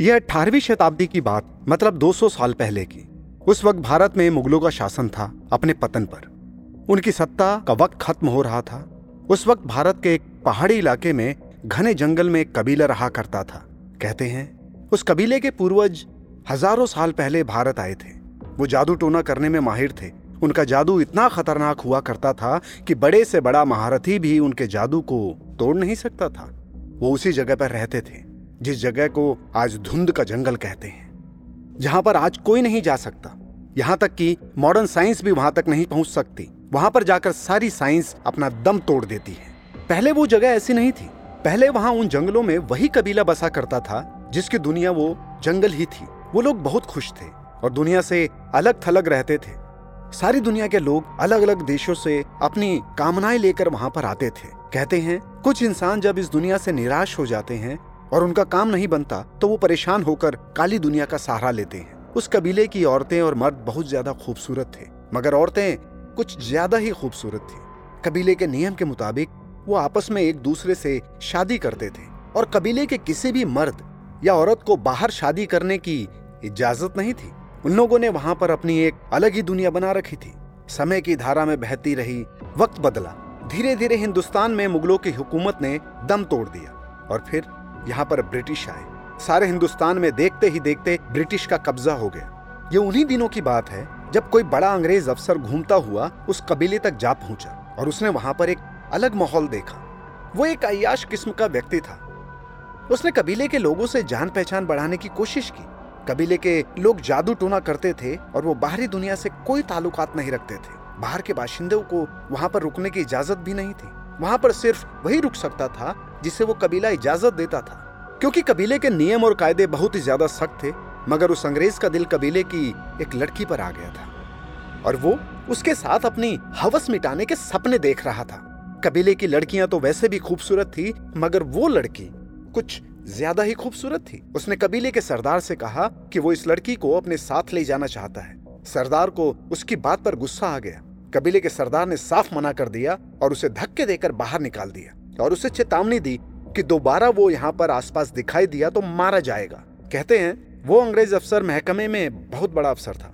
यह अठारहवीं शताब्दी की बात मतलब 200 साल पहले की। उस वक्त भारत में मुगलों का शासन था, अपने पतन पर। उनकी सत्ता का वक्त खत्म हो रहा था। उस वक्त भारत के एक पहाड़ी इलाके में घने जंगल में एक कबीला रहा करता था। कहते हैं, उस कबीले के पूर्वज हज़ारों साल पहले भारत आए थे। वो जादू टोना करने में माहिर थे। उनका जादू इतना खतरनाक हुआ करता था कि बड़े से बड़ा महारथी भी उनके जादू को तोड़ नहीं सकता था। वो उसी जगह पर रहते थे। जिस जगह को आज धुंध का जंगल कहते हैं, जहाँ पर आज कोई नहीं जा सकता, यहाँ तक कि मॉडर्न साइंस भी वहाँ तक नहीं पहुँच सकती, वहाँ पर जाकर सारी साइंस अपना दम तोड़ देती है। पहले वो जगह ऐसी नहीं थी। पहले वहाँ उन जंगलों में वही कबीला बसा करता था, जिसकी दुनिया वो जंगल ही थी। वो लोग बहुत खुश थे और दुनिया से अलग थलग रहते थे। सारी दुनिया के लोग अलग अलग देशों से अपनी कामनाएँ लेकर वहाँ पर आते थे। कहते हैं, कुछ इंसान जब इस दुनिया से निराश हो जाते हैं और उनका काम नहीं बनता तो वो परेशान होकर काली दुनिया का सहारा लेते हैं। उस कबीले की औरतें और मर्द बहुत ज़्यादा खूबसूरत थे, मगर औरतें कुछ ज़्यादा ही खूबसूरत थी। कबीले के नियम के मुताबिक, वो आपस में एक दूसरे से शादी करते थे, और कबीले के किसी भी मर्द या औरत को बाहर शादी करने की इजाज़त नहीं थी। उन लोगों ने वहाँ पर अपनी एक अलग ही दुनिया बना रखी थी। समय की धारा में बहती रही, वक्त बदला। धीरे धीरे हिंदुस्तान में मुगलों की हुकूमत ने दम तोड़ दिया, और फिर यहाँ पर ब्रिटिश आए। सारे हिंदुस्तान में देखते ही देखते ब्रिटिश का कब्जा हो गया। ये उन्हीं दिनों की बात है, जब कोई बड़ा अंग्रेज़ अफसर घूमता हुआ उस कबीले तक जा पहुँचा और उसने वहाँ पर एक अलग माहौल देखा। वो एक अयाश किस्म का व्यक्ति था। उसने कबीले के लोगों से जान पहचान बढ़ाने की कोशिश की। कबीले के लोग जादू टोना करते थे और वो बाहरी दुनिया से कोई ताल्लुकात नहीं रखते थे। बाहर के बाशिंदों को वहाँ पर रुकने की इजाज़त भी नहीं थी। वहाँ पर सिर्फ़ वही रुक सकता था जिसे वो कबीला इजाज़त देता था। क्योंकि कबीले के नियम और कायदे बहुत ही ज़्यादा सख्त थे, मगर उस अंग्रेज़ का दिल कबीले की एक लड़की पर आ गया था। और वो उसके साथ अपनी हवस मिटाने के सपने देख रहा था। कबीले की लड़कियाँ तो वैसे भी खूबसूरत थी, मगर वो लड़की कुछ ज़्यादा ही खूबसूरत थी। उसने कबीले के सरदार से कहा कि वो इस लड़की को अपने साथ ले जाना चाहता है। सरदार को उसकी बात पर गुस्सा आ गया। कबीले के सरदार ने साफ़ मना कर दिया और उसे धक्के देकर बाहर निकाल दिया और उसे चेतावनी दी कि दोबारा वो यहाँ पर आसपास दिखाई दिया तो मारा जाएगा। कहते हैं, वो अंग्रेज़ अफसर महकमे में बहुत बड़ा अफसर था।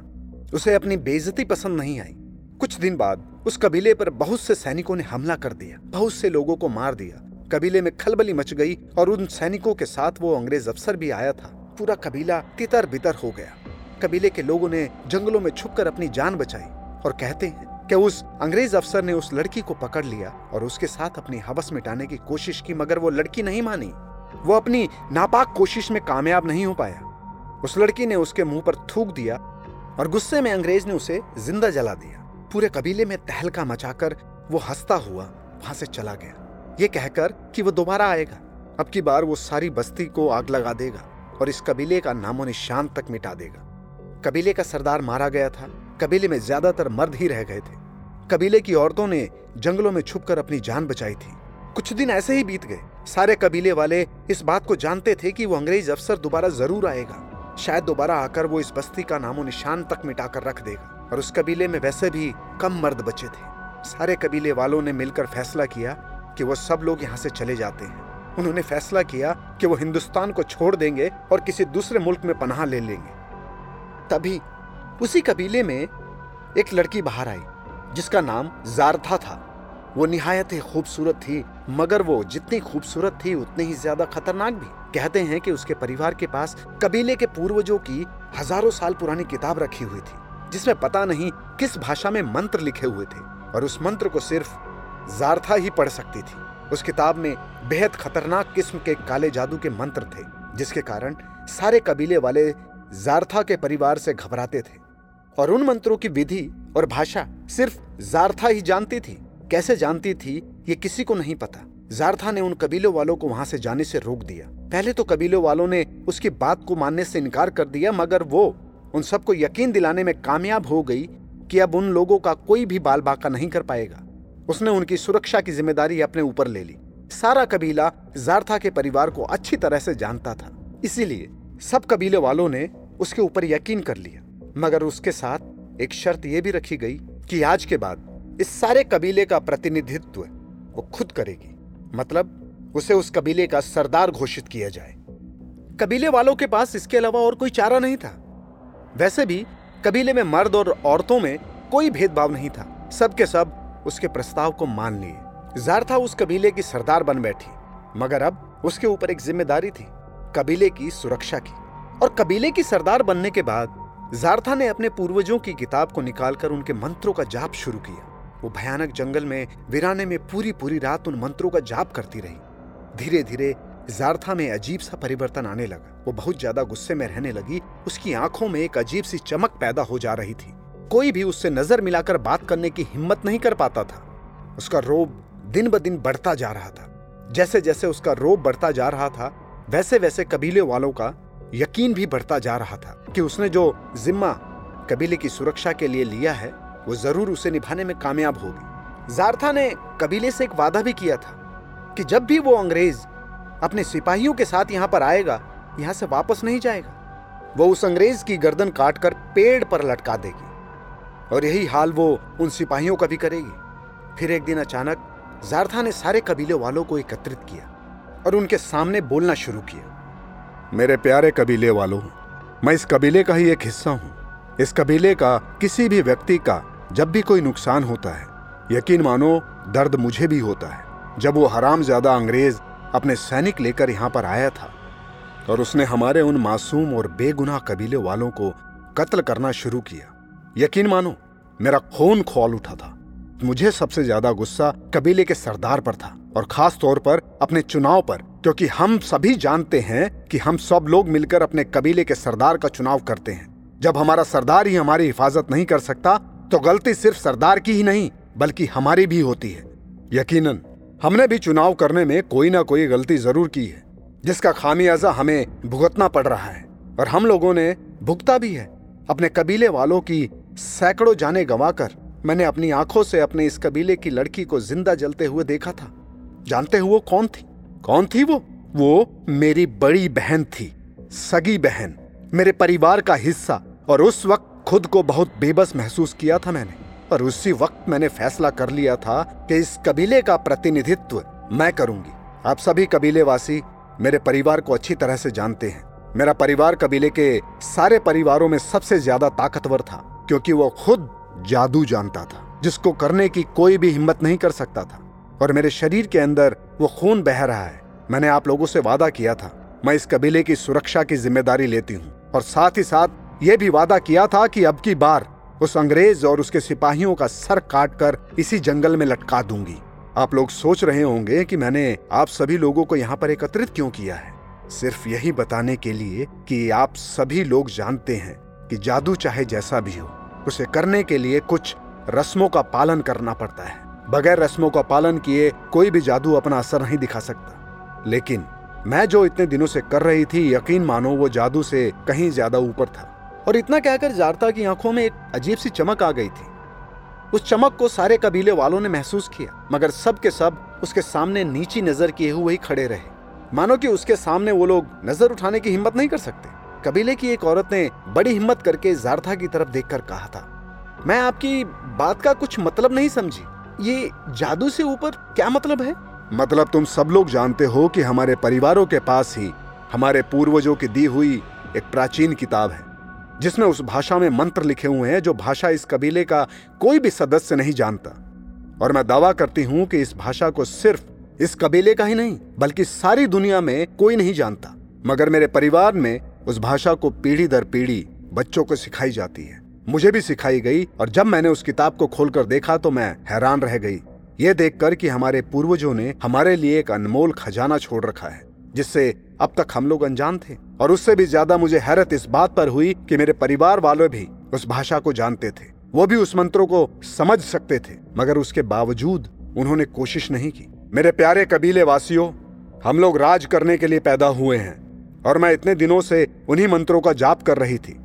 उसे अपनी बेइज्जती पसंद नहीं आई। कुछ दिन बाद उस कबीले पर बहुत से सैनिकों ने हमला कर दिया, बहुत से लोगों को मार दिया। कबीले में खलबली मच गई और उन सैनिकों के साथ वो अंग्रेज़ अफसर भी आया था। पूरा कबीला तितर बितर हो गया। कबीले के लोगों ने जंगलों में छुपकर अपनी जान बचाई और कहते हैं कि उस अंग्रेज़ अफसर ने उस लड़की को पकड़ लिया और उसके साथ अपनी हवस मिटाने की कोशिश की, मगर वो लड़की नहीं मानी। वो अपनी नापाक कोशिश में कामयाब नहीं हो पाया। उस लड़की ने उसके मुँह पर थूक दिया और गुस्से में अंग्रेज़ ने उसे ज़िंदा जला दिया। पूरे कबीले में तहलका मचाकर वो हंसता हुआ वहाँ से चला गया। ये कहकर कि वो दोबारा आएगा। अब की बार वो सारी बस्ती को आग लगा देगा और इस कबीले का नामो निशान तक मिटा देगा। कबीले का सरदार मारा गया था। कबीले में ज़्यादातर मर्द ही रह गए थे। कबीले की औरतों ने जंगलों में छुपकर अपनी जान बचाई थी। कुछ दिन ऐसे ही बीत गए। सारे कबीले वाले इस बात को जानते थे कि वो अंग्रेज़ अफसर दोबारा ज़रूर आएगा। शायद दोबारा आकर वो इस बस्ती का नामो निशान तक मिटाकर रख देगा। और उस कबीले में वैसे भी कम मर्द बचे थे। सारे कबीले वालों ने मिलकर फैसला किया कि वो सब लोग यहाँ से चले जाते हैं। उन्होंने फैसला किया कि वो हिंदुस्तान को छोड़ देंगे और किसी दूसरे मुल्क में पनाह ले लेंगे। तभी उसी कबीले में एक लड़की बाहर आई। जिसका नाम जारथा था। वो निहायत ही खूबसूरत थी, मगर वो जितनी खूबसूरत थी, उतनी ही ज़्यादा खतरनाक भी। कहते हैं कि उसके परिवार के पास कबीले के पूर्वजों की हज़ारों साल पुरानी किताब रखी हुई थी, जिसमें पता नहीं किस भाषा में मंत्र लिखे हुए थे, और उस मंत्र को सिर्फ़ जारथा ही पढ़ सकती थी। उस किताब में बेहद खतरनाक किस्म के काले जादू के मंत्र थे, जिसके कारण सारे कबीले वाले जारथा के परिवार से घबराते थे। और उन मंत्रों की विधि और भाषा सिर्फ़ जारथा ही जानती थी। कैसे जानती थी, ये किसी को नहीं पता। जारथा ने उन कबीलों वालों को वहाँ से जाने से रोक दिया। पहले तो कबीलों वालों ने उसकी बात को मानने से इनकार कर दिया, मगर वो उन सबको यकीन दिलाने में कामयाब हो गई कि अब उन लोगों का कोई भी बाल बाका नहीं कर पाएगा। उसने उनकी सुरक्षा की ज़िम्मेदारी अपने ऊपर ले ली। सारा कबीला जारथा के परिवार को अच्छी तरह से जानता था। इसीलिए सब कबीले वालों ने उसके ऊपर यकीन कर लिया। मगर उसके साथ एक शर्त यह भी रखी गई कि आज के बाद इस सारे कबीले का प्रतिनिधित्व वो खुद करेगी। मतलब उसे उस कबीले का सरदार घोषित किया जाए। कबीले वालों के पास इसके अलावा और कोई चारा नहीं था। वैसे भी कबीले में मर्द और औरतों में कोई भेदभाव नहीं था। सबके सब उसके प्रस्ताव को मान लिए। जारथा उस कबीले की सरदार बन बैठी। मगर अब उसके ऊपर एक ज़िम्मेदारी थी। कबीले की सुरक्षा की। और कबीले की सरदार बनने के बाद जारथा ने अपने पूर्वजों की किताब को निकालकर उनके मंत्रों का जाप शुरू किया। वो भयानक जंगल में, वीराने में पूरी पूरी रात उन मंत्रों का जाप करती रही। धीरे धीरे जारथा में अजीब सा परिवर्तन आने लगा। वो बहुत ज़्यादा गुस्से में रहने लगी। उसकी आँखों में एक अजीब सी चमक पैदा हो जा रही थी। कोई भी उससे नज़र मिलाकर बात करने की हिम्मत नहीं कर पाता था। उसका रोब दिन ब दिन बढ़ता जा रहा था। जैसे जैसे उसका रोब बढ़ता जा रहा था वैसे वैसे कबीले वालों का यकीन भी बढ़ता जा रहा था कि उसने जो जिम्मा कबीले की सुरक्षा के लिए लिया है, वो ज़रूर उसे निभाने में कामयाब होगी। जारथा ने कबीले से एक वादा भी किया था कि जब भी वो अंग्रेज़ अपने सिपाहियों के साथ यहाँ पर आएगा, यहाँ से वापस नहीं जाएगा। वो उस अंग्रेज़ की गर्दन काटकर पेड़ पर लटका देगी और यही हाल वो उन सिपाहियों का भी करेगी। फिर एक दिन अचानक जारथा ने सारे कबीले वालों को एकत्रित किया और उनके सामने बोलना शुरू किया। मेरे प्यारे कबीले वालों, मैं इस कबीले का ही एक हिस्सा हूँ। इस कबीले का किसी भी व्यक्ति का जब भी कोई नुकसान होता है, यकीन मानो, दर्द मुझे भी होता है। जब वो हराम ज़्यादा अंग्रेज़ अपने सैनिक लेकर यहाँ पर आया था और उसने हमारे उन मासूम और बेगुनाह कबीले वालों को कत्ल करना शुरू किया, यकीन मानो, मेरा खून खोल उठा था। मुझे सबसे ज़्यादा गुस्सा कबीले के सरदार पर था और खास तौर पर अपने चुनाव पर क्योंकि हम सभी जानते हैं कि हम सब लोग मिलकर अपने कबीले के सरदार का चुनाव करते हैं। जब हमारा सरदार ही हमारी हिफाजत नहीं कर सकता तो गलती सिर्फ़ सरदार की ही नहीं, बल्कि हमारी भी होती है। यकीनन, हमने भी चुनाव करने में कोई ना कोई गलती ज़रूर की है, जिसका खामियाजा हमें भुगतना पड़ रहा है। और हम लोगों ने भुगता भी है। अपने कबीले वालों की सैकड़ों जाने गंवाकर मैंने अपनी आँखों से अपने इस कबीले की लड़की को ज़िंदा जलते हुए देखा था। जानते हुए कौन थी? कौन थी वो? वो मेरी बड़ी बहन थी, सगी बहन, मेरे परिवार का हिस्सा, और उस वक्त खुद को बहुत बेबस महसूस किया था मैंने। और उसी वक्त मैंने फैसला कर लिया था कि इस कबीले का प्रतिनिधित्व मैं करूँगी। आप सभी कबीले वासी मेरे परिवार को अच्छी तरह से जानते हैं। मेरा परिवार कबीले के सारे परिवारों में सबसे ज़्यादा ताकतवर था, क्योंकि वो खुद जादू जानता था, जिसको करने की कोई भी हिम्मत नहीं कर सकता था। और मेरे शरीर के अंदर वो खून बह रहा है। मैंने आप लोगों से वादा किया था। मैं इस कबीले की सुरक्षा की ज़िम्मेदारी लेती हूँ। और साथ ही साथ ये भी वादा किया था कि अब की बार उस अंग्रेज़ और उसके सिपाहियों का सर काट कर इसी जंगल में लटका दूँगी। आप लोग सोच रहे होंगे कि मैंने आप सभी लोगों को यहाँ पर एकत्रित क्यों किया है? सिर्फ़ यही बताने के लिए कि आप सभी लोग जानते हैं कि जादू चाहे जैसा भी हो, उसे करने के लिए कुछ रस्मों का पालन करना पड़ता है। बगैर रस्मों का पालन किए कोई भी जादू अपना असर नहीं दिखा सकता। लेकिन मैं जो इतने दिनों से कर रही थी, यकीन मानो वो जादू से कहीं ज़्यादा ऊपर था। और इतना कहकर जारता की आँखों में एक अजीब सी चमक आ गई थी। उस चमक को सारे कबीले वालों ने महसूस किया, मगर सब के सब उसके सामने नीची नज़र किए हुए ही खड़े रहे। मानो कि उसके सामने वो लोग नज़र उठाने की हिम्मत नहीं कर सकते। कबीले की एक औरत ने बड़ी हिम्मत करके जारथा की तरफ़ देखकर कहा था, मैं आपकी बात का कुछ मतलब नहीं समझी। ये जादू से ऊपर क्या मतलब है? मतलब तुम सब लोग जानते हो कि हमारे परिवारों के पास ही, हमारे पूर्वजों की दी हुई एक प्राचीन किताब है, जिसमें उस भाषा में मंत्र लिखे हुए हैं जो भाषा इस कबीले का कोई भी सदस्य नहीं जानता। और मैं दावा करती हूँ कि इस भाषा को सिर्फ़ इस कबीले का ही नहीं, बल्कि सारी दुनिया में कोई नहीं जानता। मगर मेरे परिवार में उस भाषा को पीढ़ी दर पीढ़ी बच्चों को सिखाई जाती है। मुझे भी सिखाई गई और जब मैंने उस किताब को खोलकर देखा तो मैं हैरान रह गई। ये देखकर कि हमारे पूर्वजों ने हमारे लिए एक अनमोल खजाना छोड़ रखा है, जिससे अब तक हम लोग अनजान थे। और उससे भी ज़्यादा मुझे हैरत इस बात पर हुई कि मेरे परिवार वाले भी उस भाषा को जानते थे। वो भी उस मंत्रों को समझ सकते थे, मगर उसके बावजूद उन्होंने कोशिश नहीं की। मेरे प्यारे कबीले वासियों, हम लोग राज करने के लिए पैदा हुए हैं, और मैं इतने दिनों से उन्हीं मंत्रों का जाप कर रही थी।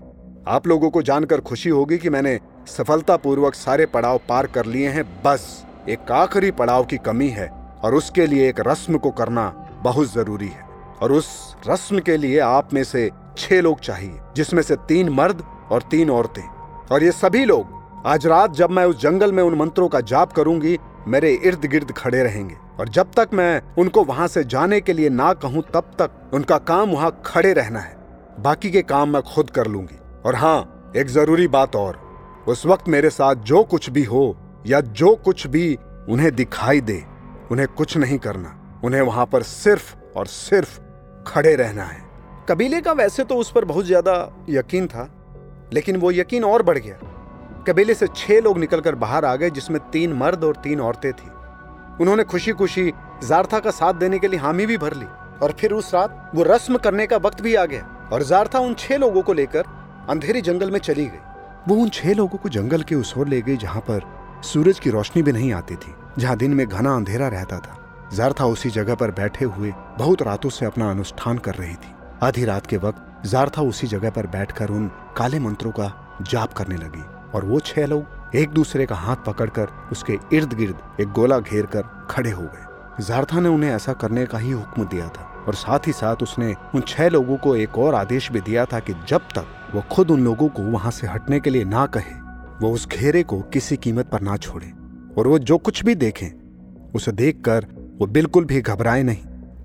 आप लोगों को जानकर खुशी होगी कि मैंने सफलतापूर्वक सारे पड़ाव पार कर लिए हैं। बस, एक आखिरी पड़ाव की कमी है और उसके लिए एक रस्म को करना बहुत ज़रूरी है। और उस रस्म के लिए आप में से छह लोग चाहिए, जिसमें से तीन मर्द और तीन औरतें। और ये सभी लोग, आज रात जब मैं उस जंगल में उन मंत्रों का जाप करूँगी, मेरे इर्द गिर्द खड़े रहेंगे। और जब तक मैं उनको वहाँ से जाने के लिए ना कहूँ, तब तक उनका काम वहाँ खड़े रहना है। बाकी के काम मैं खुद कर लूँगी। और हाँ एक ज़रूरी बात और। उस वक्त मेरे साथ जो कुछ भी हो, या जो कुछ भी उन्हें दिखाई दे, उन्हें कुछ नहीं करना। उन्हें वहाँ पर सिर्फ़ और सिर्फ़ खड़े रहना है। कबीले का वैसे तो उस पर बहुत ज़्यादा यकीन था, लेकिन वो यकीन और बढ़ गया। कबीले से छह लोग निकलकर बाहर आ गए, जिसमें तीन मर्द और तीन औरतें थी। उन्होंने खुशी खुशी जारथा का साथ देने के लिए हामी भी भर ली, और फिर उस रात वो रस्म करने का वक्त भी आ गया, और जारथा उन छह लोगों को लेकर अंधेरी जंगल में चली गई। वो उन छह लोगों को जंगल के उस ओर ले गई जहाँ पर सूरज की रोशनी भी नहीं आती थी, जहाँ दिन में घना अंधेरा रहता था। जारथा उसी जगह पर बैठे हुए बहुत रातों से अपना अनुष्ठान कर रही थी। आधी रात के वक्त जारथा उसी जगह पर बैठकर उन काले मंत्रों का जाप करने लगी और वो छह लोग एक दूसरे का हाथ पकड़कर उसके इर्द गिर्द एक गोला घेर कर खड़े हो गए। जारथा ने उन्हें ऐसा करने का ही हुक्म दिया था और साथ ही साथ उसने उन छह लोगों को एक और आदेश भी दिया था कि जब तक वो खुद उन लोगों को वहाँ से हटने के लिए ना कहे। वो उस घेरे को किसी कीमत पर ना छोड़े। और वो जो कुछ भी देखें, उसे देखकर वो बिल्कुल भी घबराए नहीं।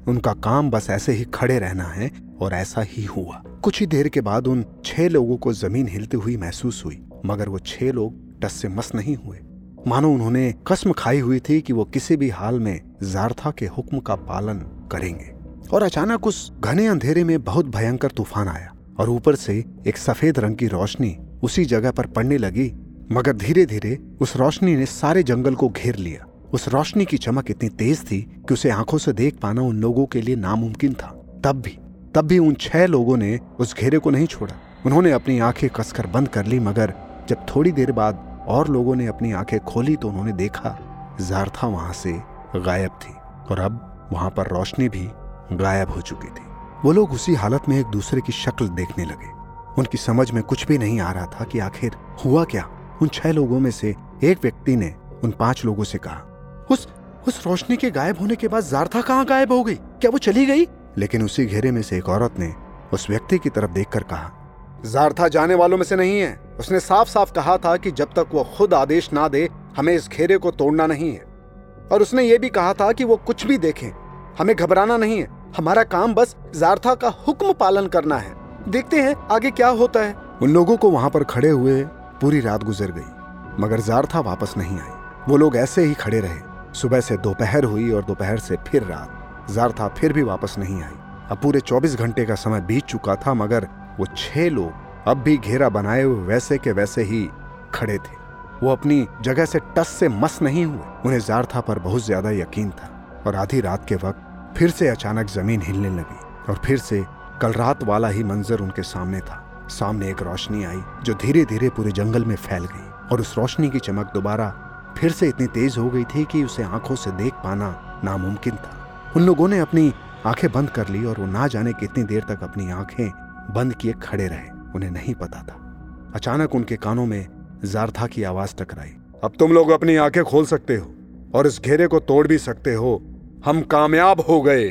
उनका काम बस ऐसे ही खड़े रहना है और ऐसा ही हुआ। कुछ ही देर के बाद उन छह लोगों को ज़मीन हिलती हुई महसूस हुई, मगर वो छह लोग टस से मस नहीं हुए। मानो उन्होंने कसम खाई हुई थी कि वो किसी भी हाल में जारथा के हुक्म का पालन करेंगे। और अचानक उस घने अंधेरे में बहुत भयंकर तूफ़ान आया। और ऊपर से एक सफ़ेद रंग की रोशनी उसी जगह पर पड़ने लगी, मगर धीरे धीरे उस रोशनी ने सारे जंगल को घेर लिया। उस रोशनी की चमक इतनी तेज थी कि उसे आँखों से देख पाना उन लोगों के लिए नामुमकिन था। तब भी तब भी उन छह लोगों ने उस घेरे को नहीं छोड़ा। उन्होंने अपनी आँखें कसकर बंद कर ली, मगर जब थोड़ी देर बाद और लोगों ने अपनी आँखें खोली तो उन्होंने देखा, जारथा वहाँ से गायब थी और अब वहाँ पर रोशनी भी गायब हो चुकी थी। वो लोग उसी हालत में एक दूसरे की शक्ल देखने लगे। उनकी समझ में कुछ भी नहीं आ रहा था कि आखिर हुआ क्या। उन छह लोगों में से एक व्यक्ति ने उन पाँच लोगों से कहा, उस उस रोशनी के गायब होने के बाद जारथा कहाँ गायब हो गई? क्या वो चली गई? लेकिन उसी घेरे में से एक औरत ने उस व्यक्ति की तरफ़ देखकर कहा, जारथा जाने वालों में से नहीं है। उसने साफ़ साफ़ कहा था कि जब तक वो खुद आदेश ना दे, हमें इस घेरे को तोड़ना नहीं है। और उसने ये भी कहा था कि वो कुछ भी देखें, हमें घबराना नहीं है। हमारा काम बस जारथा का हुक्म पालन करना है। देखते हैं आगे क्या होता है। उन लोगों को वहाँ पर खड़े हुए पूरी रात गुजर गई, मगर जारथा वापस नहीं आई। वो लोग ऐसे ही खड़े रहे। सुबह से दोपहर हुई और दोपहर से फिर रात। जारथा फिर भी वापस नहीं आई। अब पूरे 24 घंटे का समय बीत चुका था, मगर वो छह लोग अब भी घेरा बनाए हुए वैसे के वैसे ही खड़े थे। वो अपनी जगह से टस से मस नहीं हुए। उन्हें जारथा पर बहुत ज़्यादा यकीन था और आधी रात के वक्त फिर से अचानक ज़मीन हिलने लगी और फिर से कल रात वाला ही मंजर उनके सामने था। सामने एक रोशनी आई जो धीरे धीरे पूरे जंगल में फैल गई और उस रोशनी की चमक दोबारा फिर से इतनी तेज हो गई थी कि उसे आँखों से देख पाना नामुमकिन था। उन लोगों ने अपनी आँखें बंद कर ली और वो ना जाने कितनी देर तक अपनी आँखें बंद किए खड़े रहे, उन्हें नहीं पता था। अचानक उनके कानों में जारथा की आवाज़ टकराई। अब तुम लोग अपनी आँखें खोल सकते हो और इस घेरे को तोड़ भी सकते हो हम कामयाब हो गए।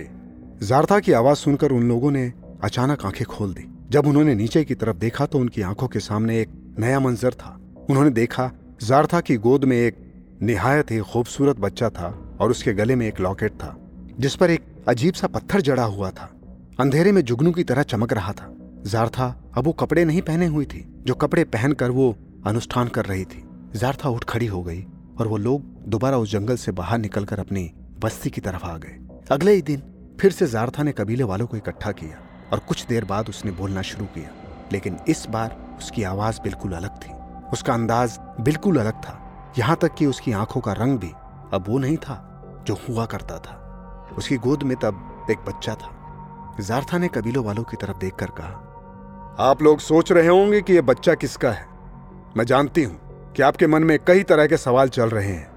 जारथा की आवाज़ सुनकर उन लोगों ने अचानक आँखें खोल दी। जब उन्होंने नीचे की तरफ़ देखा तो उनकी आँखों के सामने एक नया मंजर था। उन्होंने देखा, जारथा की गोद में एक निहायत ही खूबसूरत बच्चा था और उसके गले में एक लॉकेट था, जिस पर एक अजीब सा पत्थर जड़ा हुआ था। अंधेरे में जुगनू की तरह चमक रहा था। जारथा अब वो कपड़े नहीं पहने हुई थी, जो कपड़े पहनकर वो अनुष्ठान कर रही थी। जारथा उठ खड़ी हो गई और वो लोग दोबारा उस जंगल से बाहर निकलकर अपनी बस्ती की तरफ़ आ गए। अगले ही दिन फिर से जारथा ने कबीले वालों को इकट्ठा किया और कुछ देर बाद उसने बोलना शुरू किया। लेकिन इस बार उसकी आवाज़ बिल्कुल अलग थी। उसका अंदाज बिल्कुल अलग था। यहाँ तक कि उसकी आँखों का रंग भी अब वो नहीं था जो हुआ करता था। उसकी गोद में तब एक बच्चा था। जारथा ने कबीलों वालों की तरफ़ देखकर कहा, आप लोग सोच रहे होंगे कि यह बच्चा किसका है? मैं जानती हूँ कि आपके मन में कई तरह के सवाल चल रहे हैं।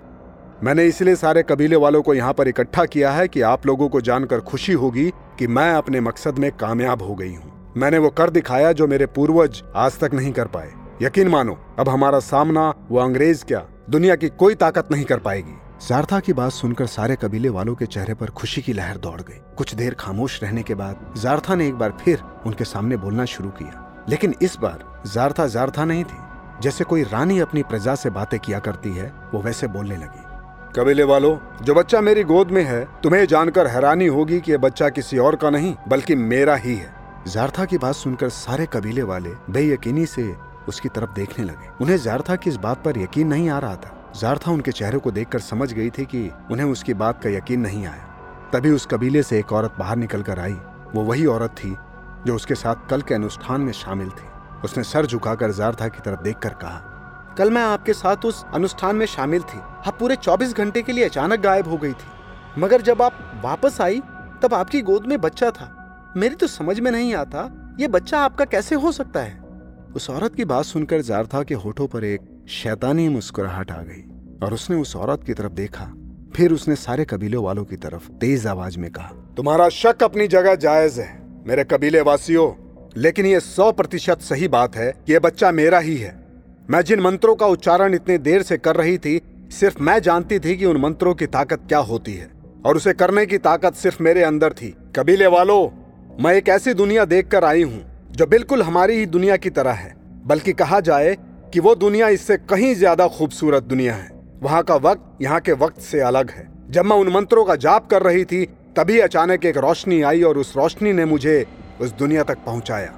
मैंने इसलिए सारे कबीले वालों को यहाँ पर इकट्ठा किया है कि आप लोगों को जानकर खुशी होगी कि मैं अपने मकसद में कामयाब हो गई हूँ। मैंने वो कर दिखाया जो मेरे पूर्वज आज तक नहीं कर पाए। यकीन मानो, अब हमारा सामना, वो अंग्रेज़ क्या, दुनिया की कोई ताकत नहीं कर पाएगी। सारथा की बात सुनकर सारे कबीले वालों के चेहरे पर खुशी की लहर दौड़ गई। कुछ देर खामोश रहने के बाद जारथा ने एक बार फिर उनके सामने बोलना शुरू किया। लेकिन इस बार जारथा जारथा नहीं थी। जैसे कोई रानी अपनी प्रजा से बातें किया करती है, वो वैसे बोलने लगी। कबीले वालों, जो बच्चा मेरी गोद में है, तुम्हें जानकर हैरानी होगी कि यह बच्चा किसी और का नहीं, बल्कि मेरा ही है। जारथा की बात सुनकर सारे कबीले वाले बेयकीनी से उसकी तरफ़ देखने लगे। उन्हें जारथा की इस बात पर यकीन नहीं आ रहा था। जारथा उनके चेहरे को देखकर समझ गई थी कि उन्हें उसकी बात का यकीन नहीं आया। तभी उस कबीले से एक औरत बाहर निकल कर आई। वो वही औरत थी, जो उसके साथ कल के अनुष्ठान में शामिल थी। उसने सर झुकाकर जारथा की तरफ़ देखकर कहा कल मैं आपके साथ उस अनुष्ठान में शामिल थी। आप पूरे 24 घंटे के लिए अचानक गायब हो गई थी। मगर जब आप वापस आई, तब आपकी गोद में बच्चा था। मेरी तो समझ में नहीं आता, ये बच्चा आपका कैसे हो सकता है? उस औरत की बात सुनकर जारथा के होठों पर एक शैतानी मुस्कुराहट आ गई और उसने उस औरत की तरफ़ देखा। फिर उसने सारे कबीले वालों की तरफ़ तेज आवाज़ में कहा, तुम्हारा शक अपनी जगह जायज़ है, मेरे कबीले वासियों। लेकिन ये सौ प्रतिशत सही बात है कि बच्चा मेरा ही है। मैं जिन मंत्रों का उच्चारण इतने देर से कर रही थी, सिर्फ़ मैं जानती थी कि उन मंत्रों की ताकत क्या होती है, और उसे करने की ताकत सिर्फ़ मेरे अंदर थी। कबीले वालों, मैं एक ऐसी दुनिया देखकर आई हूँ, जो बिल्कुल हमारी ही दुनिया की तरह है, बल्कि कहा जाए कि वो दुनिया इससे कहीं ज़्यादा खूबसूरत दुनिया है। वहाँ का वक्त यहाँ के वक्त से अलग है। जब मैं उन मंत्रों का जाप कर रही थी, तभी अचानक एक रोशनी आई, और उस रोशनी ने मुझे उस दुनिया तक पहुँचाया।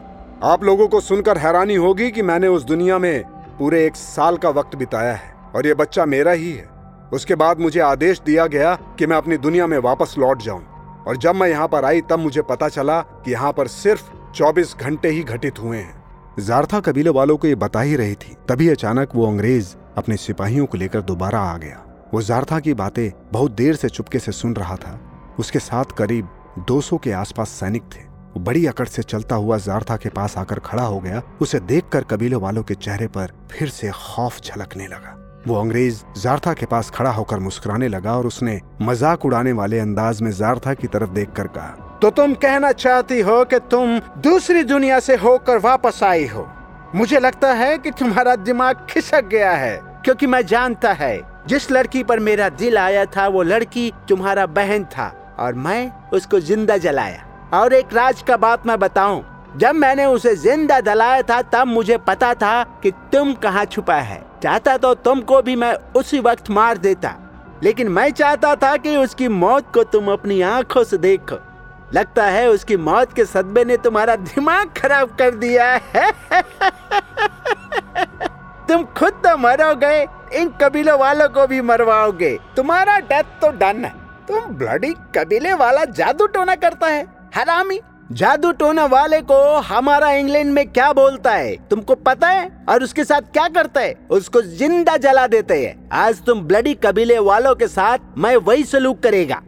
आप लोगों को सुनकर हैरानी होगी कि मैंने उस दुनिया में पूरे एक साल का वक्त बिताया है, और ये बच्चा मेरा ही है। उसके बाद मुझे आदेश दिया गया कि मैं अपनी दुनिया में वापस लौट जाऊँ, और जब मैं यहाँ पर आई, तब मुझे पता चला कि यहाँ पर सिर्फ़ 24 घंटे ही घटित हुए हैं। जारथा कबीले वालों को ये बता ही रही थी, तभी अचानक वो अंग्रेज़ अपने सिपाहियों को लेकर दोबारा आ गया। वो जारथा की बातें बहुत देर से चुपके से सुन रहा था। उसके साथ करीब 200 के आसपास सैनिक थे। बड़ी अकड़ से चलता हुआ जारथा के पास आकर खड़ा हो गया। उसे देखकर कबीले वालों के चेहरे पर फिर से खौफ झलकने लगा। वो अंग्रेज़ जारथा के पास खड़ा होकर मुस्कुराने लगा और उसने मज़ाक उड़ाने वाले अंदाज में जारथा की तरफ़ देखकर कहा तो तुम कहना चाहती हो कि तुम दूसरी दुनिया से होकर वापस आई हो? मुझे लगता है कि तुम्हारा दिमाग खिसक गया है, क्योंकि मैं जानता है, जिस लड़की पर मेरा दिल आया था, वो लड़की तुम्हारा बहन था और मैं उसको ज़िंदा जलाया। और एक राज का बात मैं बताऊँ। जब मैंने उसे ज़िंदा दलाया था, तब मुझे पता था कि तुम कहाँ छुपा है। चाहता तो तुमको भी मैं उसी वक्त मार देता। लेकिन मैं चाहता था कि उसकी मौत को तुम अपनी आँखों से देखो। लगता है उसकी मौत के सदमे ने तुम्हारा दिमाग खराब कर दिया है। तुम खुद तो मरोगे, इन कबीलों वालों को भी मरवाओगे। तुम्हारा डेथ तो डन है। तुम ब्लडी कबीले वाला जादू टोना करता है। हरामी, जादू टोना वाले को हमारा इंग्लैंड में क्या बोलता है? तुमको पता है? और उसके साथ क्या करता है? उसको ज़िंदा जला देते हैं। आज तुम ब्लडी कबीले वालों के साथ मैं वही सलूक करेगा।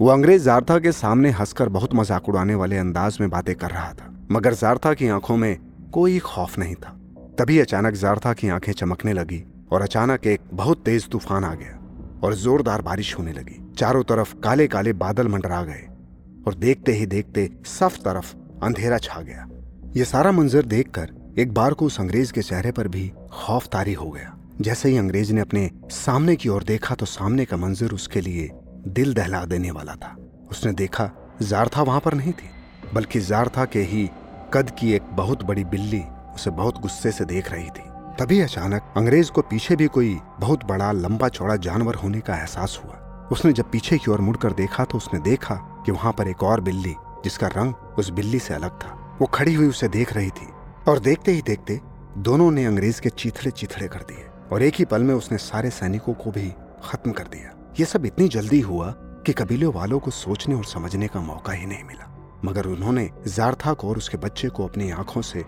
वो अंग्रेज़ जारथा के सामने हंसकर बहुत मज़ाक उड़ाने वाले अंदाज में बातें कर रहा था, मगर जारथा की आँखों में कोई खौफ नहीं था। तभी अचानक जारथा की आँखें चमकने लगी और अचानक एक बहुत तेज तूफ़ान आ गया और जोरदार बारिश होने लगी। चारों तरफ़ काले काले बादल मंडरा गए। और देखते ही देखते सब तरफ़ अंधेरा छा गया। ये सारा मंजर देखकर एक बार को उस अंग्रेज़ के चेहरे पर भी खौफ तारी हो गया। जैसे ही अंग्रेज़ ने अपने सामने की ओर देखा तो सामने का मंजर उसके लिए दिल दहला देने वाला था। उसने देखा, जारथा वहाँ पर नहीं थी, बल्कि जारथा के ही कद की एक बहुत बड़ी बिल्ली उसे बहुत गुस्से से देख रही थी। तभी अचानक अंग्रेज़ को पीछे भी कोई बहुत बड़ा लंबा चौड़ा जानवर होने का एहसास हुआ। उसने जब पीछे की ओर मुड़कर देखा तो उसने देखा कि वहाँ पर एक और बिल्ली, जिसका रंग उस बिल्ली से अलग था। वो खड़ी हुई उसे देख रही थी और देखते ही देखते दोनों ने अंग्रेज़ के चीथड़े चीथड़े कर दिए और एक ही पल में उसने सारे सैनिकों को भी खत्म कर दिया। ये सब इतनी जल्दी हुआ कि कबीले वालों को सोचने और समझने का मौका ही नहीं मिला। मगर उन्होंने जारथा को और उसके बच्चे को अपनी आँखों से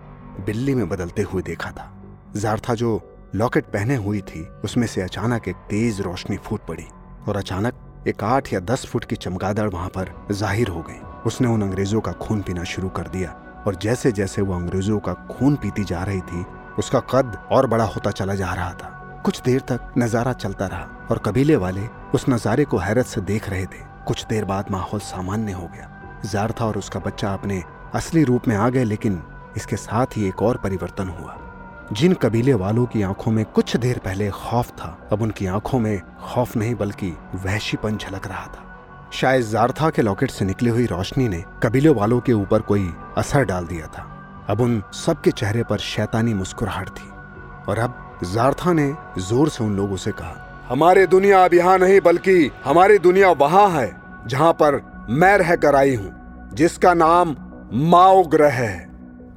बिल्ली में बदलते हुए देखा था। जारथा जो लॉकेट पहने हुई थी, उसमें से अचानक एक तेज रोशनी फूट पड़ी। और अचानक एक आठ या दस फुट की चमगादड़ वहाँ पर ज़ाहिर हो गई। उसने उन अंग्रेज़ों का खून पीना शुरू कर दिया और जैसे जैसे वो अंग्रेज़ों का खून पीती जा रही थी, उसका कद और बड़ा होता चला जा रहा था। कुछ देर तक नज़ारा चलता रहा और कबीले वाले उस नजारे को हैरत से देख रहे थे। कुछ देर बाद माहौल सामान्य हो गया। जारथा और उसका बच्चा अपने असली रूप में आ गए, लेकिन इसके साथ ही एक और परिवर्तन हुआ। जिन कबीले वालों की आँखों में कुछ देर पहले खौफ था, अब उनकी आँखों में खौफ नहीं, बल्कि वहशीपन झलक रहा था। शायद जारथा के लॉकेट से निकली हुई रोशनी ने कबीले वालों के ऊपर कोई असर डाल दिया था। अब उन सबके चेहरे पर शैतानी मुस्कुराहट थी। और अब जारथा ने ज़ोर से उन लोगों से कहा, हमारी दुनिया अब यहाँ नहीं, बल्कि हमारी दुनिया वहाँ है, जहाँ पर मैं रह कर आई हूँ, जिसका नाम माओ ग्रह है।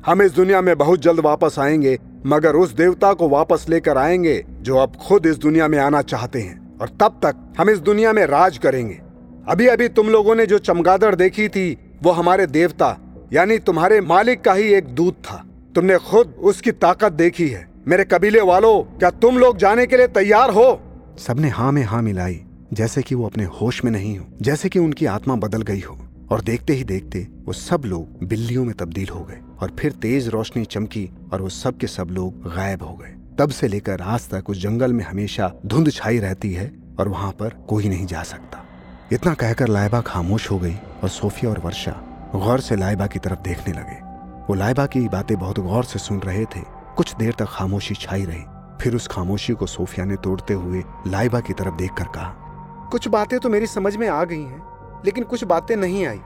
हम इस दुनिया में बहुत जल्द वापस आएँगे मगर उस देवता को वापस लेकर आएँगे जो अब खुद इस दुनिया में आना चाहते हैं और तब तक हम इस दुनिया में राज करेंगे। अभी अभी तुम लोगों ने जो चमगादड़ देखी थी, वो हमारे देवता, यानी तुम्हारे मालिक का ही एक दूत था। तुमने खुद उसकी ताकत देखी है। मेरे कबीले वालों, क्या तुम लोग जाने के लिए तैयार हो? सबने हाँ में हाँ मिलाई, जैसे कि वो अपने होश में नहीं हो, जैसे कि उनकी आत्मा बदल गई हो। और देखते ही देखते वो सब लोग बिल्लियों में तब्दील हो गए और फिर तेज रोशनी चमकी और वो सब के सब लोग गायब हो गए। तब से लेकर आज तक उस जंगल में हमेशा धुंध छाई रहती है और वहाँ पर कोई नहीं जा सकता। इतना कहकर लाइबा खामोश हो गई और सोफिया और वर्षा गौर से लाइबा की तरफ़ देखने लगे। वो लाइबा की बातें बहुत गौर से सुन रहे थे। कुछ देर तक खामोशी छाई रही। फिर उस खामोशी को सोफिया ने तोड़ते हुए लाइबा की तरफ़ देखकर कहा, कुछ बातें तो मेरी समझ में आ गई हैं। लेकिन कुछ बातें नहीं आई।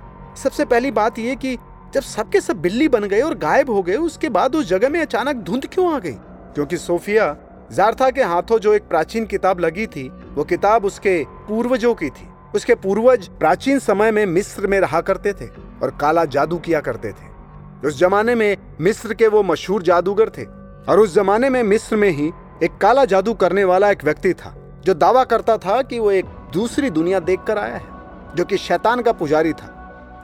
सबसे पहली बात यह कि जब सबके सब बिल्ली बन गए और गायब हो गए, उसके बाद उस जगह में अचानक धुंध क्यों आ गई? क्योंकि सोफिया जारथा के हाथों जो एक प्राचीन किताब लगी थी, वो किताब उसके पूर्वजों की थी। उसके पूर्वज प्राचीन समय में मिस्र में रहा करते थे और काला जादू किया करते थे। उस जमाने में मिस्र के वो मशहूर जादूगर थे और उस जमाने में मिस्र में ही एक काला जादू करने वाला एक व्यक्ति था, जो दावा करता था कि वो एक दूसरी दुनिया देखकर आया है। जो कि शैतान का पुजारी था।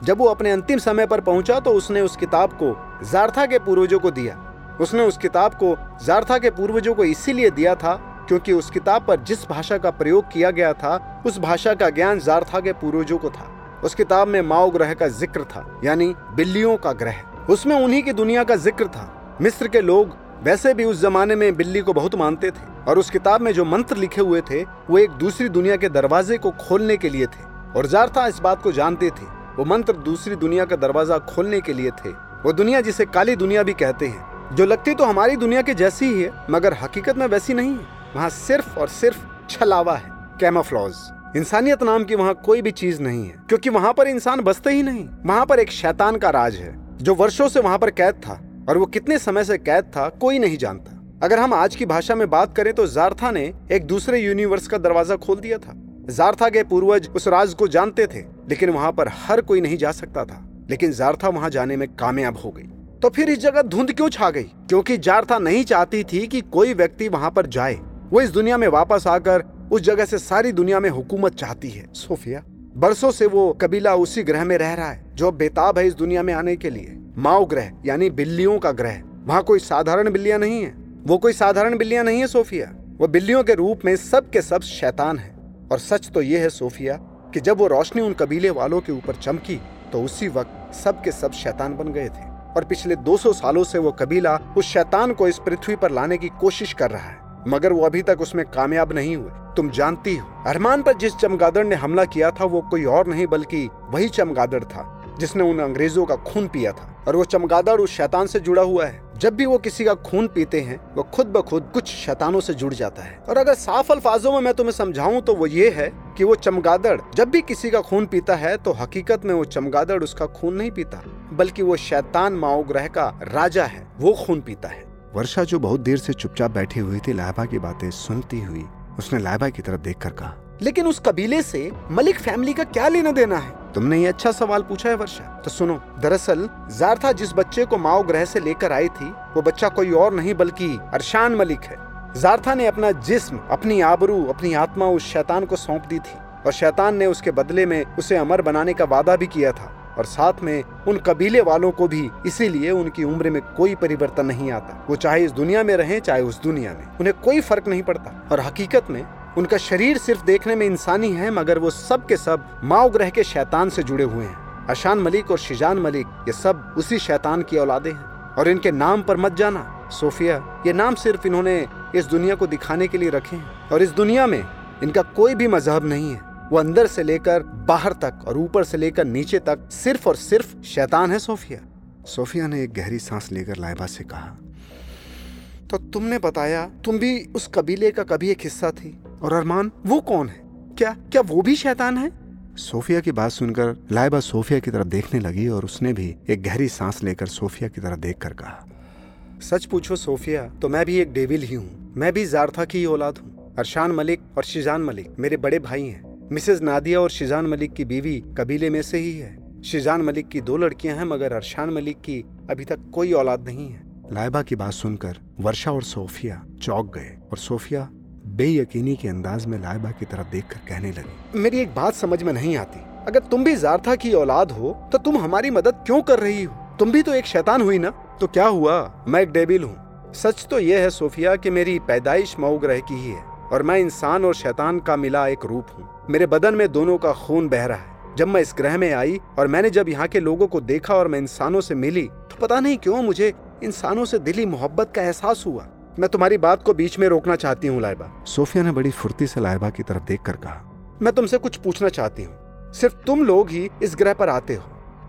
जब वो अपने अंतिम समय पर पहुँचा तो उसने उस किताब को जारथा के पूर्वजों को दिया। उसने उस किताब को जारथा के पूर्वजों को इसीलिए दिया था क्योंकि उस किताब पर जिस भाषा का प्रयोग किया गया था, उस भाषा का ज्ञान जारथा के पूर्वजों को था। उस किताब में माओ ग्रह का ज़िक्र था, यानी बिल्लियों का ग्रह। उसमें उन्हीं की दुनिया का ज़िक्र था। मिस्र के लोग वैसे भी उस जमाने में बिल्ली को बहुत मानते थे और उस किताब में जो मंत्र लिखे हुए थे, वो एक दूसरी दुनिया के दरवाजे को खोलने के लिए थे। और जारथा इस बात को जानते थे। वो मंत्र दूसरी दुनिया का दरवाज़ा खोलने के लिए थे। वो दुनिया जिसे काली दुनिया भी कहते हैं। जो लगती तो हमारी दुनिया के जैसी ही है, मगर हकीकत में वैसी नहीं है। वहाँ सिर्फ़ और सिर्फ़ छलावा है, कैमाफ्लॉज। इंसानियत नाम की वहाँ कोई भी चीज़ नहीं है, क्योंकि वहाँ पर इंसान बसते ही नहीं। वहाँ पर एक शैतान का राज है, जो वर्षों से वहाँ पर कैद था, और वो कितने समय से कैद था, कोई नहीं जानता। अगर हम आज की भाषा में बात करें तो जारथा ने एक दूसरे यूनिवर्स का दरवाज़ा खोल दिया था। जारथा के पूर्वज उस राज को जानते थे, लेकिन वहाँ पर हर कोई नहीं जा सकता था। लेकिन जारथा वहाँ जाने में कामयाब हो गई। तो फिर इस जगह धुंध क्यों छा गई? क्योंकि जारथा नहीं चाहती थी कि कोई व्यक्ति वहाँ पर जाए। वो इस दुनिया में वापस आकर उस जगह से सारी दुनिया में हुकूमत चाहती है। सोफिया, बरसों से वो कबीला उसी ग्रह में रह रहा है, जो बेताब है इस दुनिया में आने के लिए। माओ ग्रह, यानी बिल्लियों का ग्रह। वहाँ कोई साधारण बिल्लियाँ नहीं है। वो कोई साधारण बिल्लियाँ नहीं है, सोफिया। वो बिल्लियों के रूप में सब के सब शैतान है। और सच तो ये है सोफिया कि जब वो रोशनी उन कबीले वालों के ऊपर चमकी तो उसी वक्त सब के सब शैतान बन गए थे। और पिछले 200 सालों से वो कबीला उस शैतान को इस पृथ्वी पर लाने की कोशिश कर रहा है। मगर वो अभी तक उसमें कामयाब नहीं हुए। तुम जानती हो, अरमान पर जिस चमगादड़ ने हमला किया था, वो कोई और नहीं, बल्कि वही चमगादड़ था। जिसने उन अंग्रेज़ों का खून पिया था और वो चमगादड़ उस शैतान से जुड़ा हुआ है। जब भी वो किसी का खून पीते हैं, वो खुद ब खुद कुछ शैतानों से जुड़ जाता है। और अगर साफ़ अल्फाजों में मैं तुम्हें समझाऊं तो वो ये है कि वो चमगादड़ जब भी किसी का खून पीता है तो हकीकत में वो चमगादड़ उसका खून नहीं पीता, बल्कि वो शैतान माओ ग्रह का राजा है, वो खून पीता है। वर्षा जो बहुत देर से चुपचाप बैठी हुई थी लाइबा की बातें सुनती हुई, उसने लाइबा की तरफ़ देखकर कहा लेकिन उस कबीले से मलिक फैमिली का क्या लेना देना है? तुमने ये अच्छा सवाल पूछा है वर्षा। तो सुनो दरअसल जारथा जिस बच्चे को माओ ग्रह से लेकर आई थी वो बच्चा कोई और नहीं बल्कि अरशान मलिक है। जारथा ने अपना जिस्म अपनी आबरू अपनी आत्मा उस शैतान को सौंप दी थी और शैतान ने उसके बदले में उसे अमर बनाने का वादा भी किया था और साथ में उन कबीले वालों को भी इसीलिए उनकी उम्र में कोई परिवर्तन नहीं आता। वो चाहे इस दुनिया में रहे चाहे उस दुनिया में। उन्हें कोई फ़र्क नहीं पड़ता और हकीकत में उनका शरीर सिर्फ़ देखने में इंसानी है, मगर वो सब के सब माओ ग्रह के शैतान से जुड़े हुए हैं। अशान मलिक और शिजान मलिक, ये सब उसी शैतान की औलादे हैं। और इनके नाम पर मत जाना। सोफिया, ये नाम सिर्फ़ इन्होंने इस दुनिया को दिखाने के लिए रखे हैं। और इस दुनिया में इनका कोई भी मज़हब नहीं है। वो अंदर से लेकर बाहर तक और ऊपर से लेकर नीचे तक सिर्फ़ और सिर्फ़ शैतान है, सोफिया। सोफिया ने एक गहरी सांस लेकर लाइबा से कहा तो तुमने बताया, तुम भी उस कबीले का कभी एक हिस्सा थी? और अरमान वो कौन है? क्या क्या वो भी शैतान है? सोफिया की बात सुनकर लाइबा सोफिया की तरफ़ देखने लगी और उसने भी एक गहरी सांस लेकर सोफिया की तरफ़ देखकर कहा सच पूछो सोफिया तो मैं भी एक डेविल ही हूँ। मैं भी जारथा की ही औलाद हूँ। अरशान मलिक और शिजान मलिक मेरे बड़े भाई हैं। मिसेज नादिया और शिजान मलिक की बीवी कबीले में से ही है। शिजान मलिक की दो लड़कियाँ हैं मगर अरशान मलिक की अभी तक कोई औलाद नहीं है। लाइबा की बात सुनकर वर्षा और सोफिया चौक गए और सोफिया बेयकीनी के अंदाज में लाइबा की तरफ़ देखकर कहने लगी, मेरी एक बात समझ में नहीं आती। अगर तुम भी जारथा की औलाद हो तो तुम हमारी मदद क्यों कर रही हो? तुम भी तो एक शैतान हुई ना? तो क्या हुआ? मैं एक डेबिल हूँ। सच तो यह है सोफिया कि मेरी पैदाइश मऊ ग्रह की ही है, और मैं इंसान और शैतान का मिला एक रूप हूँ। मेरे बदन में दोनों का खून बह रहा है। जब मैं इस ग्रह में आई, और मैंने जब यहाँ के लोगों को देखा और मैं इंसानों से मिली तो पता नहीं क्यों मुझे इंसानों से दिली मोहब्बत का एहसास हुआ। मैं तुम्हारी बात को बीच में रोकना चाहती हूँ लाइबा सोफिया ने बड़ी फुर्ती से लाइबा की तरफ़ देख कर कहा। मैं तुमसे कुछ पूछना चाहती हूँ। सिर्फ़ तुम लोग ही इस ग्रह पर आते हो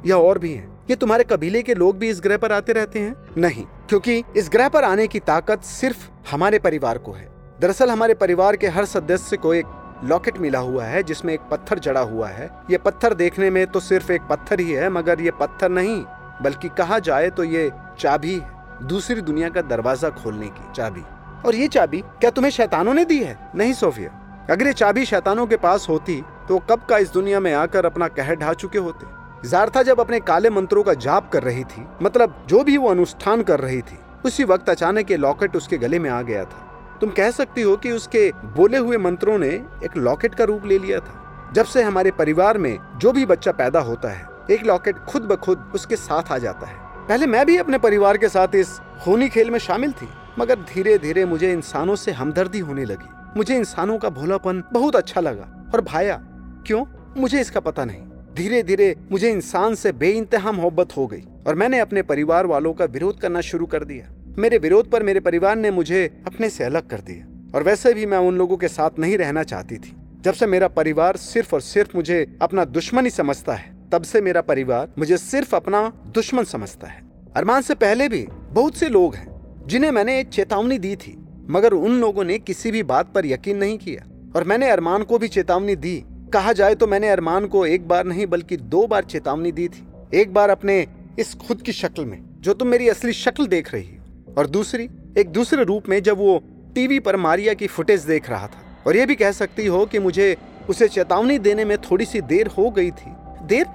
या और भी हैं? ये तुम्हारे कबीले के लोग भी इस ग्रह पर आते रहते हैं? नहीं क्योंकि इस ग्रह पर आने की ताकत सिर्फ़ हमारे परिवार को है। दरअसल हमारे परिवार के हर सदस्य को एक लॉकेट मिला हुआ है जिसमें एक पत्थर जड़ा हुआ है। ये पत्थर देखने में तो सिर्फ़ एक पत्थर ही है मगर ये पत्थर नहीं बल्कि कहा जाए तो ये चाबी है। दूसरी दुनिया का दरवाज़ा खोलने की चाबी। और ये चाबी क्या तुम्हें शैतानों ने दी है? नहीं, सोफिया। अगर ये चाबी शैतानों के पास होती तो कब का इस दुनिया में आकर अपना कहर ढा चुके होते? जारथा जब अपने काले मंत्रों का जाप कर रही थी मतलब जो भी वो अनुष्ठान कर रही थी, उसी वक्त अचानक ये लॉकेट उसके गले में आ गया था। तुम कह सकती हो कि उसके बोले हुए मंत्रों ने एक लॉकेट का रूप ले लिया था। जब से हमारे परिवार में जो भी बच्चा पैदा होता है, एक लॉकेट खुद ब खुद उसके साथ आ जाता है। पहले मैं भी अपने परिवार के साथ इस खूनी खेल में शामिल थी, मगर धीरे धीरे मुझे इंसानों से हमदर्दी होने लगी। मुझे इंसानों का भोलापन बहुत अच्छा लगा और भाया, क्यों? मुझे इसका पता नहीं। धीरे धीरे मुझे इंसान से बेइंतहा मोहब्बत हो गई और मैंने अपने परिवार वालों का विरोध करना शुरू कर दिया। मेरे विरोध पर मेरे परिवार ने मुझे अपने से अलग कर दिया और वैसे भी मैं उन लोगों के साथ नहीं रहना चाहती थी। जब से मेरा परिवार सिर्फ़ और सिर्फ़ मुझे अपना दुश्मन ही समझता है तब से मेरा परिवार मुझे सिर्फ़ अपना दुश्मन समझता है। अरमान से पहले भी बहुत से लोग हैं, जिन्हें मैंने एक चेतावनी दी थी, मगर उन लोगों ने किसी भी बात पर यकीन नहीं किया। और मैंने अरमान को भी चेतावनी दी। कहा जाए तो मैंने अरमान को एक बार नहीं, बल्कि दो बार चेतावनी दी थी। एक बार अपने इस खुद की शक्ल में, जो तुम मेरी असली शक्ल देख रही हो। और दूसरी, एक दूसरे रूप में जब वो टीवी पर मारिया की फुटेज देख रहा था। और ये भी कह सकती हो कि मुझे उसे चेतावनी देने में थोड़ी सी देर हो गई थी। देर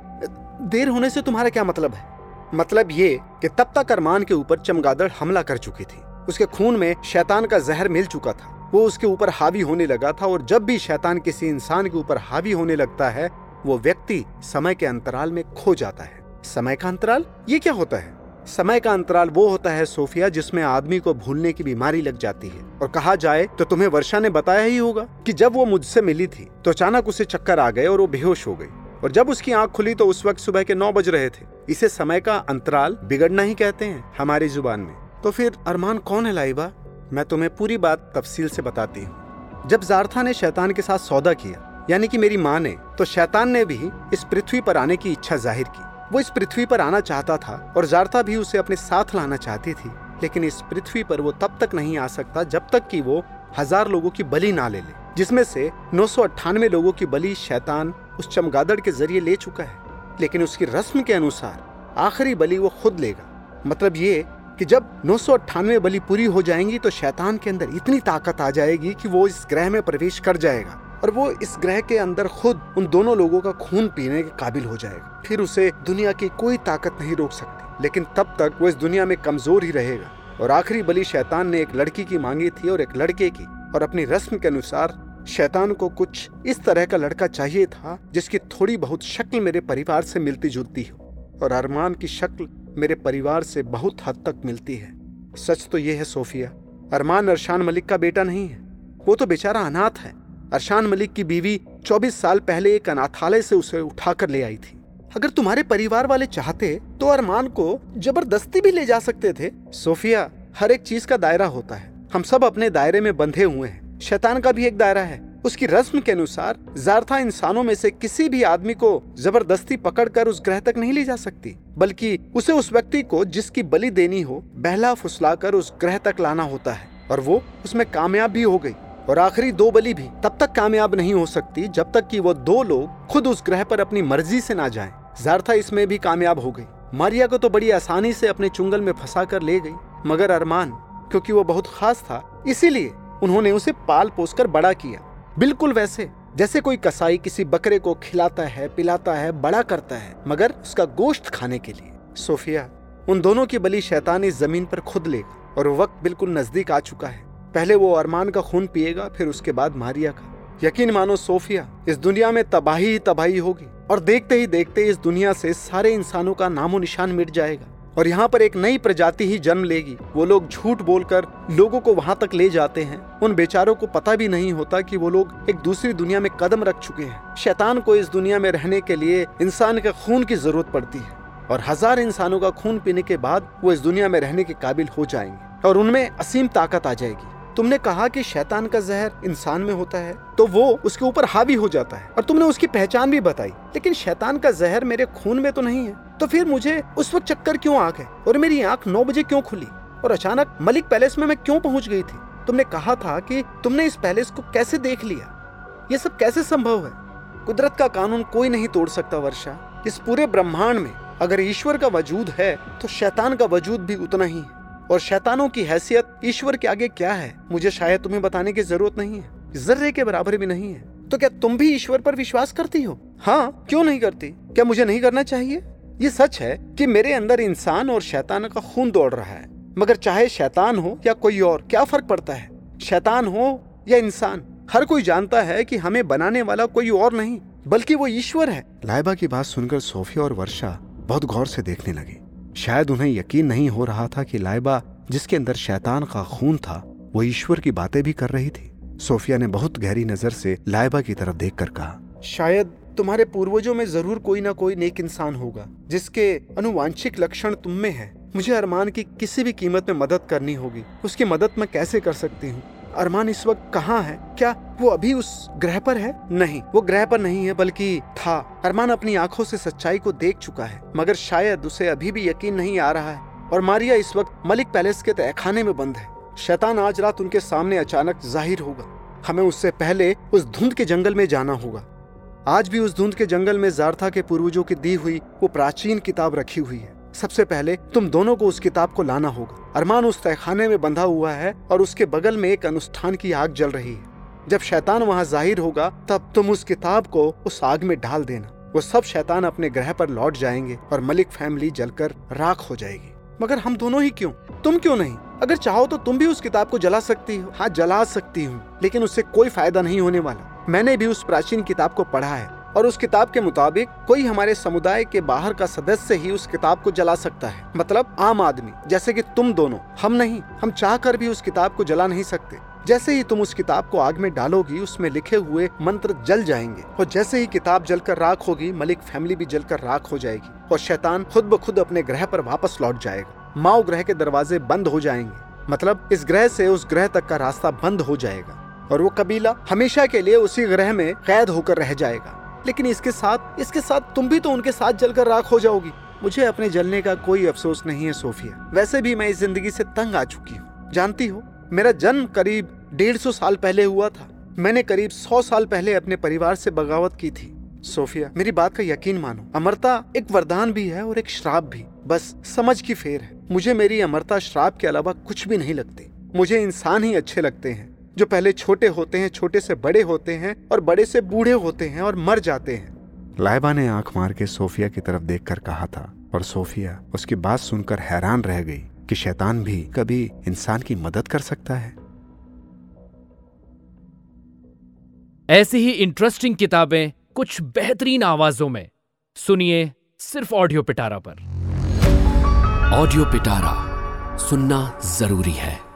देर होने से तुम्हारा क्या मतलब है? मतलब ये कि तब तक अरमान के ऊपर चमगादड़ हमला कर चुकी थी। उसके खून में शैतान का जहर मिल चुका था। वो उसके ऊपर हावी होने लगा था और जब भी शैतान किसी इंसान के ऊपर हावी होने लगता है, वो व्यक्ति समय के अंतराल में खो जाता है। समय का अंतराल? ये क्या होता है? समय का अंतराल वो होता है, सोफिया, जिसमें आदमी को भूलने की बीमारी लग जाती है। और कहा जाए तो तुम्हें वर्षा ने बताया ही होगा कि जब वो मुझसे मिली थी तो अचानक उसे चक्कर आ गए और वो बेहोश हो गई। और जब उसकी आँख खुली तो उस वक्त सुबह के नौ बज रहे थे। इसे समय का अंतराल बिगड़ना ही कहते हैं हमारी ज़ुबान में। तो फिर, अरमान कौन है लाइबा? मैं तुम्हें पूरी बात तफसील से बताती हूँ। जब जारथा ने शैतान के साथ सौदा किया, यानी कि मेरी माँ ने तो शैतान ने भी इस पृथ्वी पर आने की इच्छा ज़ाहिर की। वो इस पृथ्वी पर आना चाहता था और जारता भी उसे अपने साथ लाना चाहती थी, लेकिन इस पृथ्वी पर वो तब तक नहीं आ सकता जब तक कि वो हज़ार लोगों की बलि ना ले ले, जिसमें से नौ लोगों की बलि शैतान उस चमगादड़ के ज़रिए ले चुका है, लेकिन उसकी रस्म के अनुसार आखिरी बलि वो खुद लेगा। मतलब ये कि जब नौ बलि पूरी हो जाएँगी तो शैतान के अंदर इतनी ताकत आ जाएगी कि वो इस ग्रह में प्रवेश कर जाएगा और वो इस ग्रह के अंदर खुद उन दोनों लोगों का खून पीने के काबिल हो जाएगा। फिर उसे दुनिया की कोई ताकत नहीं रोक सकती, लेकिन तब तक वो इस दुनिया में कमज़ोर ही रहेगा। और आखिरी बलि शैतान ने एक लड़की की मांगी थी और एक लड़के की, और अपनी रस्म के अनुसार शैतान को कुछ इस तरह का लड़का चाहिए था, जिसकी थोड़ी बहुत शक्ल मेरे परिवार से मिलती जुलती हो, और अरमान की शक्ल मेरे परिवार से बहुत हद तक मिलती है। सच तो यह है, सोफिया, अरमान अरशान मलिक का बेटा नहीं है। वो तो बेचारा अनाथ है। अरशान मलिक की बीवी 24 साल पहले एक अनाथालय से उसे उठाकर ले आई थी। अगर तुम्हारे परिवार वाले चाहते तो अरमान को ज़बरदस्ती भी ले जा सकते थे। सोफिया, हर एक चीज़ का दायरा होता है। हम सब अपने दायरे में बंधे हुए हैं। शैतान का भी एक दायरा है। उसकी रस्म के अनुसार, जारथा इंसानों में से किसी भी आदमी को ज़बरदस्ती पकड़कर उस ग्रह तक नहीं ले जा सकती, बल्कि उसे उस व्यक्ति को जिसकी बलि देनी हो, बहला फुसलाकर उस ग्रह तक लाना होता है, और वो उसमें कामयाब भी हो गई। और आखिरी दो बलि भी तब तक कामयाब नहीं हो सकती जब तक कि वो दो लोग खुद उस ग्रह पर अपनी मर्ज़ी से ना जाएँ। जारथा इसमें भी कामयाब हो गई। मारिया को तो बड़ी आसानी से अपने चुंगल में फंसा कर ले गई, मगर अरमान, क्योंकि वो बहुत खास था, इसीलिए उन्होंने उसे पाल पोस कर बड़ा किया। बिल्कुल वैसे, जैसे कोई कसाई किसी बकरे को खिलाता है, पिलाता है, बड़ा करता है, मगर उसका गोश्त खाने के लिए। सोफिया, उन दोनों की बलि शैतान इस ज़मीन पर खुद लेगा और वक्त बिल्कुल नज़दीक आ चुका है। पहले वो अरमान का खून पिएगा, फिर उसके बाद मारिया का। यकीन मानो सोफिया, इस दुनिया में तबाही ही तबाही होगी, और देखते ही देखते इस दुनिया से सारे इंसानों का नामो निशान मिट जाएगा। और यहाँ पर एक नई प्रजाति ही जन्म लेगी। वो लोग झूठ बोलकर लोगों को वहाँ तक ले जाते हैं। उन बेचारों को पता भी नहीं होता कि वो लोग एक दूसरी दुनिया में कदम रख चुके हैं। शैतान को इस दुनिया में रहने के लिए इंसान के खून की ज़रूरत पड़ती है और हज़ार इंसानों का खून पीने के बाद वो इस दुनिया में रहने के काबिल हो जाएँगे और उनमें असीम ताकत आ जाएगी। तुमने कहा कि शैतान का जहर इंसान में होता है तो वो उसके ऊपर हावी हो जाता है। और तुमने उसकी पहचान भी बताई, लेकिन शैतान का जहर मेरे खून में तो नहीं है। तो फिर मुझे उस वक्त चक्कर क्यों आ गए और मेरी आँख नौ बजे क्यों खुली? और अचानक मलिक पैलेस में मैं क्यों पहुँच गई थी? तुमने कहा था कि तुमने इस पैलेस को कैसे देख लिया? ये सब कैसे संभव है? कुदरत का कानून कोई नहीं तोड़ सकता, वर्षा। इस पूरे ब्रह्मांड में अगर ईश्वर का वजूद है तो शैतान का वजूद भी उतना ही है। और शैतानों की हैसियत ईश्वर के आगे क्या है? मुझे शायद तुम्हें बताने की ज़रूरत नहीं है। जर्रे के बराबर भी नहीं है। तो क्या तुम भी ईश्वर पर विश्वास करती हो? हाँ क्यों नहीं करती? क्या मुझे नहीं करना चाहिए? ये सच है कि मेरे अंदर इंसान और शैतान का खून दौड़ रहा है। मगर चाहे शैतान हो या कोई और, क्या फ़र्क पड़ता है? शैतान हो या इंसान, हर कोई जानता है कि हमें बनाने वाला कोई और नहीं, बल्कि वो ईश्वर है। लाइबा की बात सुनकर सोफिया और वर्षा बहुत गौर से देखने लगी। शायद उन्हें यकीन नहीं हो रहा था कि लाइबा जिसके अंदर शैतान का खून था, वो ईश्वर की बातें भी कर रही थी। सोफिया ने बहुत गहरी नज़र से लाइबा की तरफ़ देखकर कहा, शायद तुम्हारे पूर्वजों में ज़रूर कोई ना कोई नेक इंसान होगा, जिसके अनुवांशिक लक्षण तुम में है। मुझे अरमान की किसी भी कीमत में मदद करनी होगी। उसकी मदद मैं कैसे कर सकती हूँ? अरमान इस वक्त कहाँ है? क्या वो अभी उस ग्रह पर है? नहीं, वो ग्रह पर नहीं है, बल्कि था। अरमान अपनी आँखों से सच्चाई को देख चुका है, मगर शायद उसे अभी भी यकीन नहीं आ रहा है। और मारिया इस वक्त मलिक पैलेस के तहखाने में बंद है। शैतान आज रात उनके सामने अचानक ज़ाहिर होगा। हमें उससे पहले उस धुंध के जंगल में जाना होगा। आज भी उस धुंध के जंगल में जारथा के पूर्वजों की दी हुई वो प्राचीन किताब रखी हुई है। सबसे पहले तुम दोनों को उस किताब को लाना होगा। अरमान उस तहखाने में बंधा हुआ है और उसके बगल में एक अनुष्ठान की आग जल रही है। जब शैतान वहाँ ज़ाहिर होगा, तब तुम उस किताब को उस आग में डाल देना। वो सब शैतान अपने ग्रह पर लौट जाएँगे और मलिक फैमिली जलकर राख हो जाएगी। मगर हम दोनों ही क्यों? तुम क्यों नहीं? अगर चाहो तो तुम भी उस किताब को जला सकती हो। हाँ जला सकती हूँ, लेकिन उससे कोई फ़ायदा नहीं होने वाला। मैंने भी उस प्राचीन किताब को पढ़ा है। और उस किताब के मुताबिक कोई हमारे समुदाय के बाहर का सदस्य ही उस किताब को जला सकता है। मतलब आम आदमी, जैसे कि तुम दोनों, हम नहीं, हम चाह कर भी उस किताब को जला नहीं सकते। जैसे ही तुम उस किताब को आग में डालोगी, उसमें लिखे हुए मंत्र जल जाएँगे, और जैसे ही किताब जलकर राख होगी, मलिक फैमिली भी जलकर राख हो जाएगी, और शैतान खुद ब खुद अपने ग्रह पर वापस लौट जाएगा। माओ ग्रह के दरवाजे बंद हो जाएँगे। मतलब इस ग्रह से उस ग्रह तक का रास्ता बंद हो जाएगा, और वो कबीला हमेशा के लिए उसी ग्रह में कैद होकर रह जाएगा। लेकिन इसके साथ इसके साथ तुम भी तो उनके साथ जलकर राख हो जाओगी। मुझे अपने जलने का कोई अफसोस नहीं है, सोफिया। वैसे भी मैं इस ज़िंदगी से तंग आ चुकी हूँ। जानती हो, मेरा जन्म करीब डेढ़ सौ साल पहले हुआ था। मैंने करीब सौ साल पहले अपने परिवार से बगावत की थी। सोफिया, मेरी बात का यकीन मानो। अमरता एक वरदान भी है और एक श्राप भी। बस, समझ की फेर है। मुझे मेरी अमरता श्राप के अलावा कुछ भी नहीं लगती। मुझे इंसान ही अच्छे लगते हैं। जो पहले छोटे होते हैं छोटे से बड़े होते हैं और बड़े से बूढ़े होते हैं और मर जाते हैं। लाइबा ने आँख मार के सोफिया की तरफ़ देखकर कहा था और सोफिया उसकी बात सुनकर हैरान रह गई कि शैतान भी कभी इंसान की मदद कर सकता है। ऐसी ही इंटरेस्टिंग किताबें कुछ बेहतरीन आवाजों में। सुनिए सिर्फ़ ऑडियो पिटारा पर। ऑडियो पिटारा सुनना ज़रूरी है।